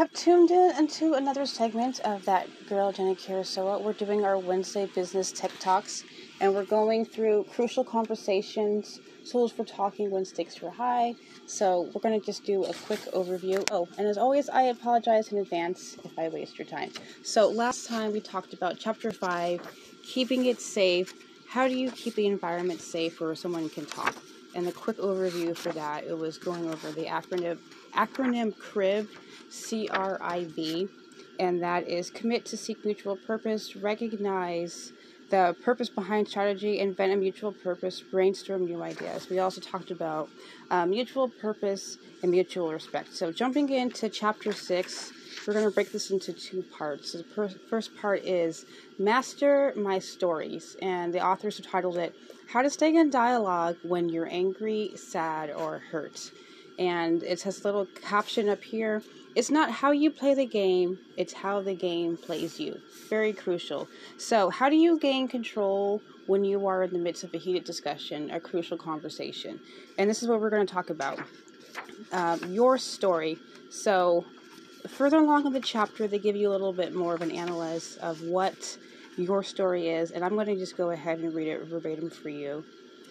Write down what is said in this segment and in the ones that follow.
have tuned in into another segment of that girl Jenny Karasoa. We're doing our Wednesday business tech talks, and we're going through crucial conversations, tools for talking when stakes are high. So we're going to just do a quick overview. Oh, and as always, I apologize in advance if I waste your time. So last time we talked about chapter five, keeping it safe. How do you keep the environment safe where someone can talk? And the quick overview for that, it was going over the acronym acronym CRIB C R I V, and that is commit to seek mutual purpose, recognize the purpose behind strategy, invent a mutual purpose, brainstorm new ideas. We also talked about uh, mutual purpose and mutual respect. So, jumping into chapter six, we're going to break this into two parts. So the per- first part is Master My Stories, and the authors have titled it How to Stay in Dialogue When You're Angry, Sad, or Hurt. And it has a little caption up here it's not how you play the game, it's how the game plays you. Very crucial. So, how do you gain control when you are in the midst of a heated discussion, a crucial conversation? And this is what we're going to talk about um, your story. So, further along in the chapter, they give you a little bit more of an analysis of what your story is, and I'm going to just go ahead and read it verbatim for you.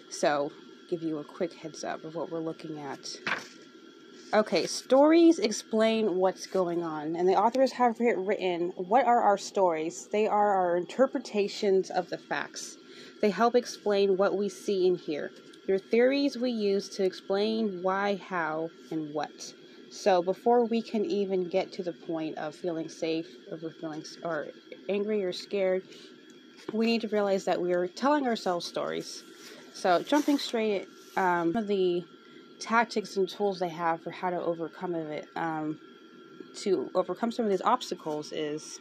So, give you a quick heads up of what we're looking at. Okay, stories explain what's going on, and the authors have written what are our stories? They are our interpretations of the facts. They help explain what we see and hear. They're theories we use to explain why, how, and what. So before we can even get to the point of feeling safe or feeling or angry or scared, we need to realize that we are telling ourselves stories. So jumping straight, um, the tactics and tools they have for how to overcome of it um, to overcome some of these obstacles is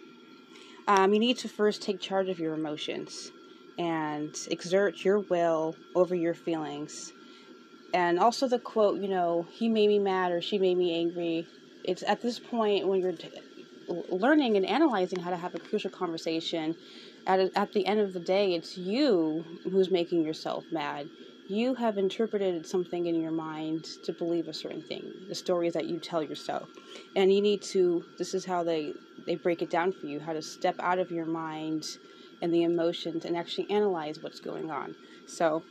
um, you need to first take charge of your emotions and exert your will over your feelings and also the quote you know he made me mad or she made me angry. It's at this point when you're t- learning and analyzing how to have a crucial conversation at, at the end of the day it's you who's making yourself mad. You have interpreted something in your mind to believe a certain thing the stories that you tell yourself. And you need to this is how they they break it down for you how to step out of your mind and the emotions and actually analyze what's going on. So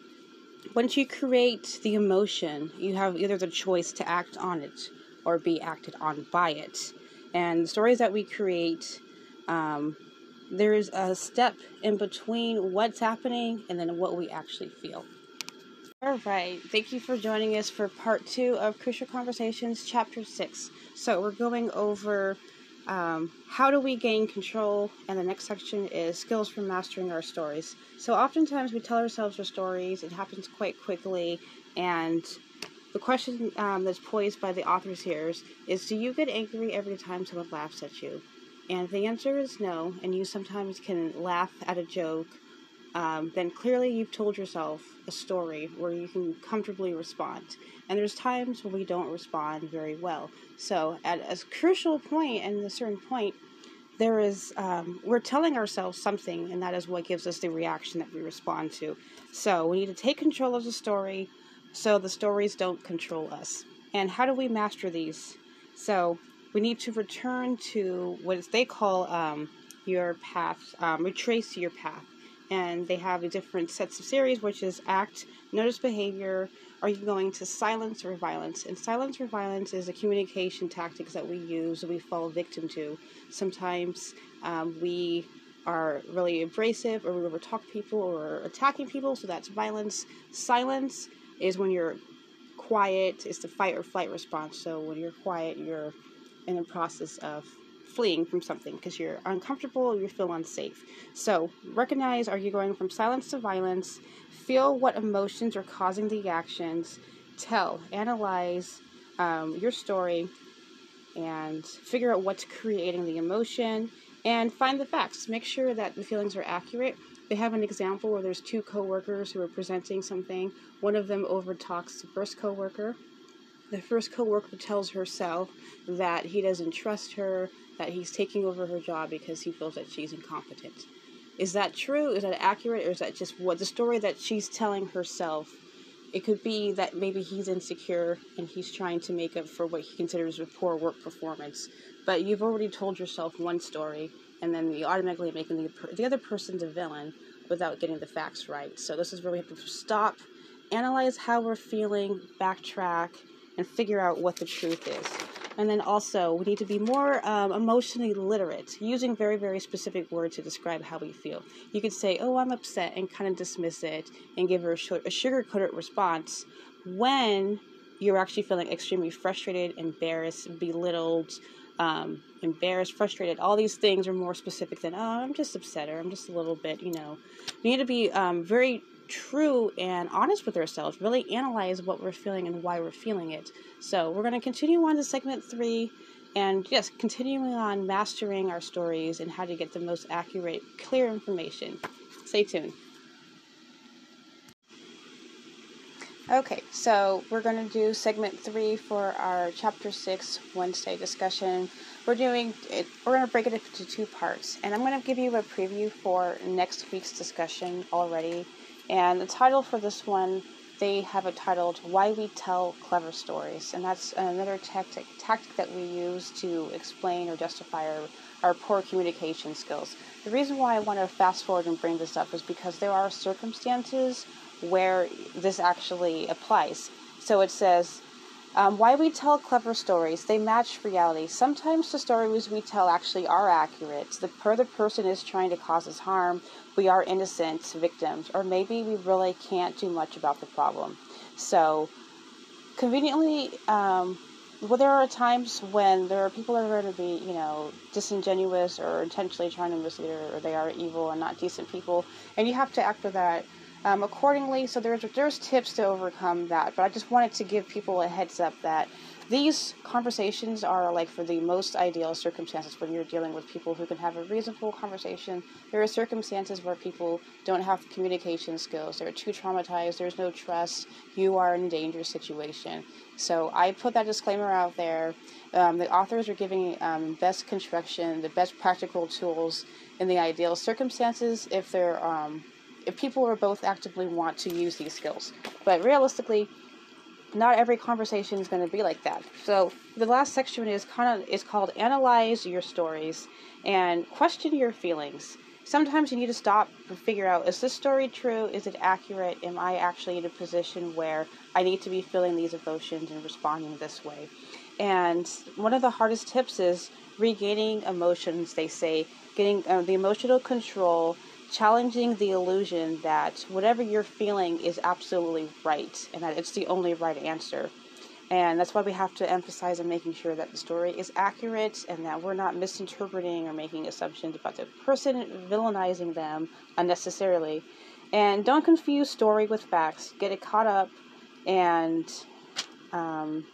once you create the emotion you have either the choice to act on it or be acted on by it and the stories that we create um, there is a step in between what's happening and then what we actually feel all right. Thank you for joining us for part two of Crucial Conversations, chapter six. So, we're going over um, how do we gain control, and the next section is skills for mastering our stories. So, oftentimes we tell ourselves our stories, it happens quite quickly, and the question um, that's posed by the authors here is, is Do you get angry every time someone laughs at you? And the answer is no, and you sometimes can laugh at a joke um, then clearly you've told yourself a story where you can comfortably respond. And there's times when we don't respond very well. So at a crucial point and a certain point, there is um, we're telling ourselves something, and that is what gives us the reaction that we respond to. So we need to take control of the story, so the stories don't control us. And how do we master these? So we need to return to what they call um, your path, um, retrace your path and they have different sets of series, which is act, notice behavior, are you going to silence or violence? And silence or violence is a communication tactics that we use, we fall victim to. Sometimes um, we are really abrasive or we overtalk people or attacking people, so that's violence. Silence is when you're quiet, it's the fight or flight response. So when you're quiet, you're in the process of fleeing from something because you're uncomfortable, you feel unsafe. So, recognize are you going from silence to violence? Feel what emotions are causing the actions. Tell, analyze um, your story, and figure out what's creating the emotion and find the facts. Make sure that the feelings are accurate. They have an example where there's two coworkers who are presenting something. One of them overtalks the first coworker. The first coworker tells herself that he doesn't trust her, that he's taking over her job because he feels that she's incompetent. Is that true? Is that accurate? Or is that just what the story that she's telling herself? It could be that maybe he's insecure and he's trying to make up for what he considers a poor work performance. but you've already told yourself one story, and then you automatically making the, the other person the villain without getting the facts right. So this is where we have to stop, analyze how we're feeling, backtrack, and figure out what the truth is. And then also, we need to be more um, emotionally literate, using very, very specific words to describe how we feel. You could say, Oh, I'm upset, and kind of dismiss it and give her a, a sugar coated response when you're actually feeling extremely frustrated, embarrassed, belittled, um, embarrassed, frustrated. All these things are more specific than, oh, I'm just upset or I'm just a little bit, you know. We need to be um, very true and honest with ourselves, really analyze what we're feeling and why we're feeling it. So, we're going to continue on to segment three and yes, continuing on mastering our stories and how to get the most accurate, clear information. Stay tuned. Okay, so we're going to do segment three for our chapter six Wednesday discussion. We're doing it, we're going to break it into two parts, and I'm going to give you a preview for next week's discussion already. And the title for this one, they have it titled Why We Tell Clever Stories, and that's another tactic, tactic that we use to explain or justify our, our poor communication skills. The reason why I want to fast forward and bring this up is because there are circumstances where this actually applies. So it says, um, why we tell clever stories, they match reality. Sometimes the stories we tell actually are accurate. The other person is trying to cause us harm. We are innocent victims, or maybe we really can't do much about the problem. So, conveniently, um, well, there are times when there are people that are going to be, you know, disingenuous or intentionally trying to mislead, or they are evil and not decent people, and you have to act with that um, accordingly. So there's there's tips to overcome that, but I just wanted to give people a heads up that these conversations are like for the most ideal circumstances when you're dealing with people who can have a reasonable conversation. There are circumstances where people don't have communication skills, they're too traumatized, there's no trust, you are in a dangerous situation. So I put that disclaimer out there. Um, the authors are giving um, best construction, the best practical tools in the ideal circumstances if they're um, if people are both actively want to use these skills. But realistically, not every conversation is going to be like that. So the last section is kind of is called analyze your stories and question your feelings. Sometimes you need to stop and figure out is this story true? Is it accurate? Am I actually in a position where I need to be feeling these emotions and responding this way? And one of the hardest tips is regaining emotions. They say getting uh, the emotional control challenging the illusion that whatever you're feeling is absolutely right and that it's the only right answer. And that's why we have to emphasize on making sure that the story is accurate and that we're not misinterpreting or making assumptions about the person, villainizing them unnecessarily. And don't confuse story with facts. Get it caught up and um,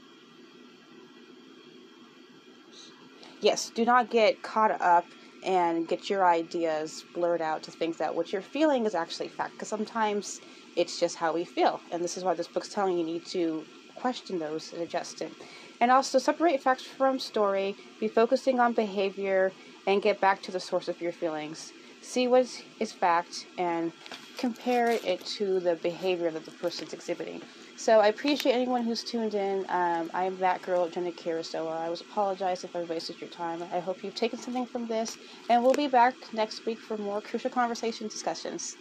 yes, do not get caught up and get your ideas blurred out to think that what you're feeling is actually fact. Because sometimes it's just how we feel. And this is why this book's telling you, need to question those and adjust it. And also separate facts from story, be focusing on behavior, and get back to the source of your feelings. See what is fact and compare it to the behavior that the person's exhibiting. So I appreciate anyone who's tuned in. Um, I'm that girl, Jenna Kirisoa. I was apologize if I wasted your time. I hope you've taken something from this, and we'll be back next week for more crucial conversation discussions.